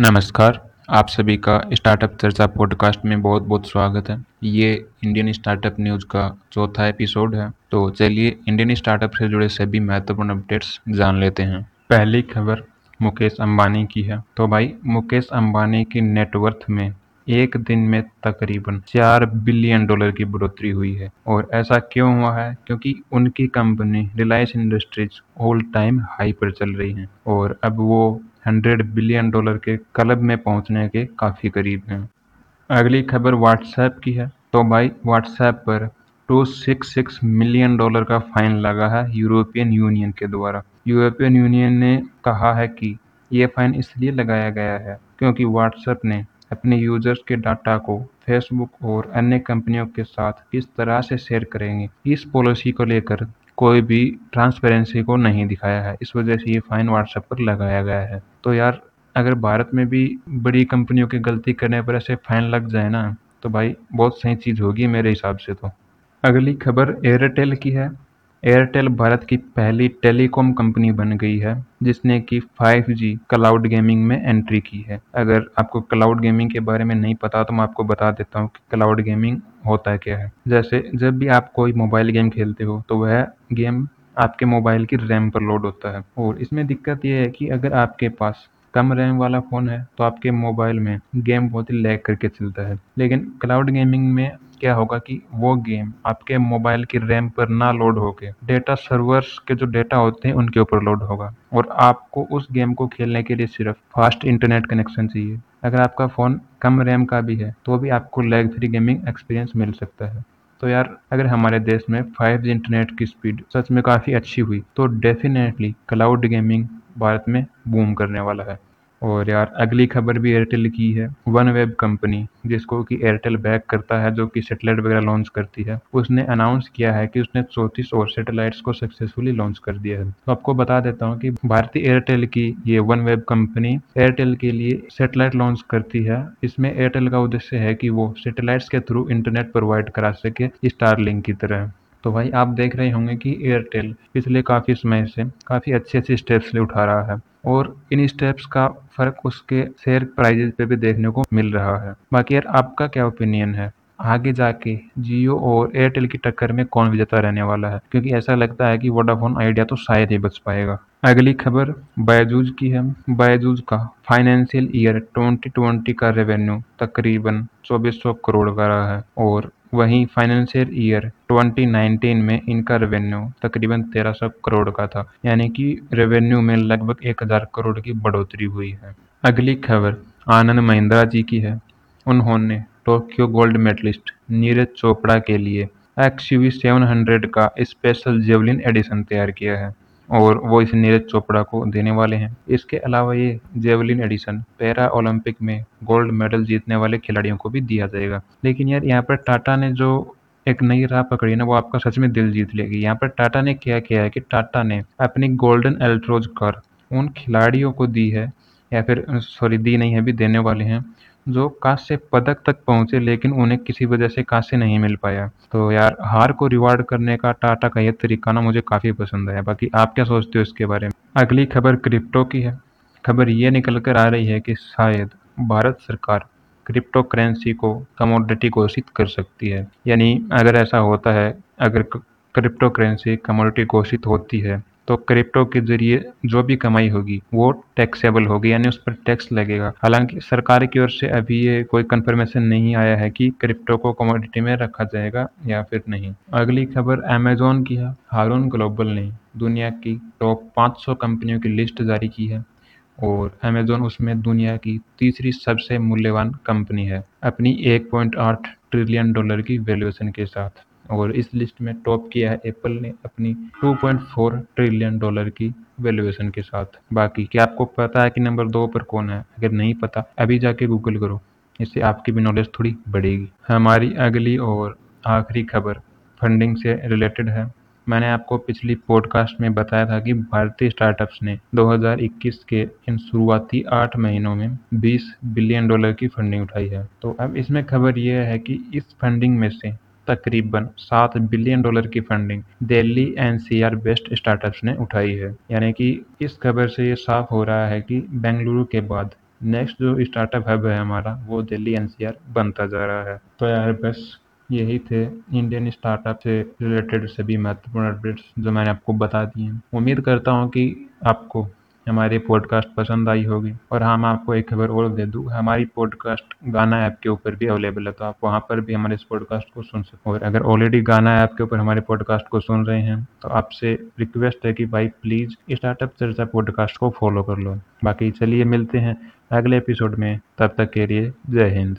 नमस्कार, आप सभी का स्टार्टअप चर्चा पॉडकास्ट में बहुत-बहुत स्वागत है। ये इंडियन स्टार्टअप न्यूज़ का चौथा एपिसोड है। तो चलिए इंडियन स्टार्टअप से जुड़े सभी महत्वपूर्ण अपडेट्स जान लेते हैं। पहली खबर मुकेश अंबानी की है। तो भाई मुकेश अंबानी की नेटवर्थ में एक दिन में तकरीबन चार बिलियन डॉलर की बढ़ोतरी हुई है। और ऐसा क्यों हुआ है? क्योंकि उनकी company Reliance Industries all time high पर चल रही है और अब वो हंड्रेड बिलियन डॉलर के क्लब में पहुँचने के काफ़ी करीब हैं। अगली खबर व्हाट्सएप की है। तो भाई व्हाट्सएप पर 266 मिलियन डॉलर का फाइन लगा है यूरोपियन यूनियन के द्वारा। यूरोपियन यूनियन ने कहा है कि ये फाइन इसलिए लगाया गया है क्योंकि व्हाट्सएप ने अपने यूज़र्स के डाटा को फेसबुक और अन्य कंपनियों के साथ किस तरह से शेयर करेंगे, इस पॉलिसी को लेकर कोई भी ट्रांसपेरेंसी को नहीं दिखाया है। इस वजह से ये फाइन व्हाट्सएप पर लगाया गया है। तो यार, अगर भारत में भी बड़ी कंपनियों की गलती करने पर ऐसे फाइन लग जाए ना तो भाई, बहुत सही चीज़ होगी मेरे हिसाब से तो। अगली खबर एयरटेल की है। एयरटेल भारत की पहली टेलीकॉम कंपनी बन गई है, जिसने कि 5G क्लाउड गेमिंग में एंट्री की है। अगर आपको क्लाउड गेमिंग के बारे में नहीं पता तो मैं आपको बता देता हूँ कि क्लाउड गेमिंग होता है क्या है। जैसे, जब भी आप कोई मोबाइल गेम खेलते हो तो वह गेम आपके मोबाइल की रैम पर लोड होता है। और इसमें दिक्कत यह है कि अगर आपके पास कम रैम वाला फ़ोन है तो आपके मोबाइल में गेम बहुत ही लैग करके चलता है। लेकिन क्लाउड गेमिंग में क्या होगा कि वो गेम आपके मोबाइल की रैम पर ना लोड होके डेटा सर्वर्स के जो डेटा होते हैं, उनके ऊपर लोड होगा। और आपको उस गेम को खेलने के लिए सिर्फ़ फास्ट इंटरनेट कनेक्शन चाहिए। अगर आपका फ़ोन कम रैम का भी है तो भी आपको लैग फ्री गेमिंग एक्सपीरियंस मिल सकता है। तो यार, अगर हमारे देश में 5G इंटरनेट की स्पीड सच में काफ़ी अच्छी हुई तो डेफिनेटली क्लाउड गेमिंग भारत में बूम करने वाला है। और यार, अगली खबर भी एयरटेल की है वन वेब कंपनी जिसको कि एयरटेल बैक करता है, जो कि सेटेलाइट वगैरह लॉन्च करती है, उसने अनाउंस किया है कि उसने चौंतीस और सेटेलाइट्स को सक्सेसफुली लॉन्च कर दिया है। तो आपको बता देता हूँ कि भारतीय एयरटेल की ये वन वेब कंपनी एयरटेल के लिए सेटेलाइट लॉन्च करती है। इसमें एयरटेल का उद्देश्य है कि वो सेटेलाइट्स के थ्रू इंटरनेट प्रोवाइड करा सके स्टार लिंक की तरह। तो भाई, आप देख रहे होंगे कि एयरटेल पिछले काफ़ी समय से काफ़ी अच्छे अच्छे स्टेप्स ले उठा रहा है। और इन स्टेप्स का फ़र्क उसके शेयर प्राइजेज पे भी देखने को मिल रहा है। बाकी यार, आपका क्या ओपिनियन है? आगे जाके जियो और एयरटेल की टक्कर में कौन विजेता रहने वाला है? क्योंकि ऐसा लगता है कि वोडाफोन आइडिया तो शायद ही बच पाएगा। अगली खबर बायजूज की है। बायजूज का फाइनेंशियल ईयर 2020 का रेवेन्यू तकरीबन 2400 करोड़ का रहा है और वहीं फाइनेंशियल ईयर 2019 में इनका रेवेन्यू तकरीबन 1300 करोड़ का था, यानी कि रेवेन्यू में लगभग 1000 करोड़ की बढ़ोतरी हुई है। अगली खबर आनंद महिंद्रा जी की है। उन्होंने Tokyo gold medalist Neeraj Chopra के लिए एक्स यू वी का स्पेशल जेवलिन एडिशन तैयार किया है। और वो इस नीरज चोपड़ा को देने वाले हैं। इसके अलावा ये जेवलिन एडिशन पैरा ओलंपिक में गोल्ड मेडल जीतने वाले खिलाड़ियों को भी दिया जाएगा। लेकिन यार, यहाँ पर टाटा ने जो एक नई राह पकड़ी ना, वो आपका सच में दिल जीत लेगी। यहाँ पर टाटा ने क्या किया है कि टाटा ने अपनी गोल्डन एल्ट्रोज कार उन खिलाड़ियों को दी है, या फिर, सॉरी, दी नहीं है भी देने वाले हैं। जो कांस्य पदक तक पहुँचे, लेकिन उन्हें किसी वजह से कांस्य नहीं मिल पाया। तो यार, हार को रिवार्ड करने का टाटा का यह तरीका ना मुझे काफ़ी पसंद है बाकी आप क्या सोचते हो इसके बारे में? अगली खबर क्रिप्टो की है। खबर ये निकल कर आ रही है कि शायद भारत सरकार क्रिप्टो करेंसी को कमोडिटी घोषित कर सकती है। यानी अगर ऐसा होता है, अगर क्रिप्टो करेंसी कमोडिटी घोषित होती है तो क्रिप्टो के ज़रिए जो भी कमाई होगी, वो टैक्सेबल होगी, यानी उस पर टैक्स लगेगा। हालाँकि सरकार की ओर से अभी ये कोई कंफर्मेशन नहीं आया है कि क्रिप्टो को कमोडिटी में रखा जाएगा या फिर नहीं। अगली खबर अमेजोन की है। हारून ग्लोबल ने दुनिया की टॉप 500 कंपनियों की लिस्ट जारी की है और अमेजोन उसमें दुनिया की तीसरी सबसे मूल्यवान कंपनी है, अपनी 1.8 ट्रिलियन डॉलर की वैल्यूएशन के साथ। और इस लिस्ट में टॉप किया है एप्पल ने अपनी 2.4 ट्रिलियन डॉलर की वैल्यूएशन के साथ। बाकी, क्या आपको पता है कि नंबर दो पर कौन है? अगर नहीं पता, अभी जाके गूगल करो। इससे आपकी भी नॉलेज थोड़ी बढ़ेगी। हमारी अगली और आखिरी खबर फंडिंग से रिलेटेड है। मैंने आपको पिछली पॉडकास्ट में बताया था कि भारतीय स्टार्टअप्स ने 2021 के इन शुरुआती आठ महीनों में 20 बिलियन डॉलर की फंडिंग उठाई है। तो अब इसमें खबर यह है कि इस फंडिंग में से तकरीबन सात बिलियन डॉलर की funding Delhi NCR best startups ने उठाई है। यानी कि इस खबर से ये साफ़ हो रहा है कि बेंगलुरु के बाद नेक्स्ट जो स्टार्टअप हब है हमारा, वो दिल्ली एनसीआर बनता जा रहा है। तो यार बस यही थे इंडियन स्टार्टअप से रिलेटेड सभी महत्वपूर्ण अपडेट्स जो मैंने आपको बता दिए उम्मीद करता हूँ कि आपको हमारी पॉडकास्ट पसंद आई होगी। और हम आपको एक खबर और दे दूँ, हमारी पॉडकास्ट गाना ऐप के ऊपर भी अवेलेबल है तो आप वहाँ पर भी हमारे इस पॉडकास्ट को सुन सकते और अगर ऑलरेडी गाना ऐप के ऊपर हमारे पॉडकास्ट को सुन रहे हैं तो आपसे रिक्वेस्ट है कि भाई प्लीज़ स्टार्टअप चर्चा पॉडकास्ट को फॉलो कर लो। बाकी चलिए मिलते हैं अगले एपिसोड में, तब तक के लिए जय हिंद।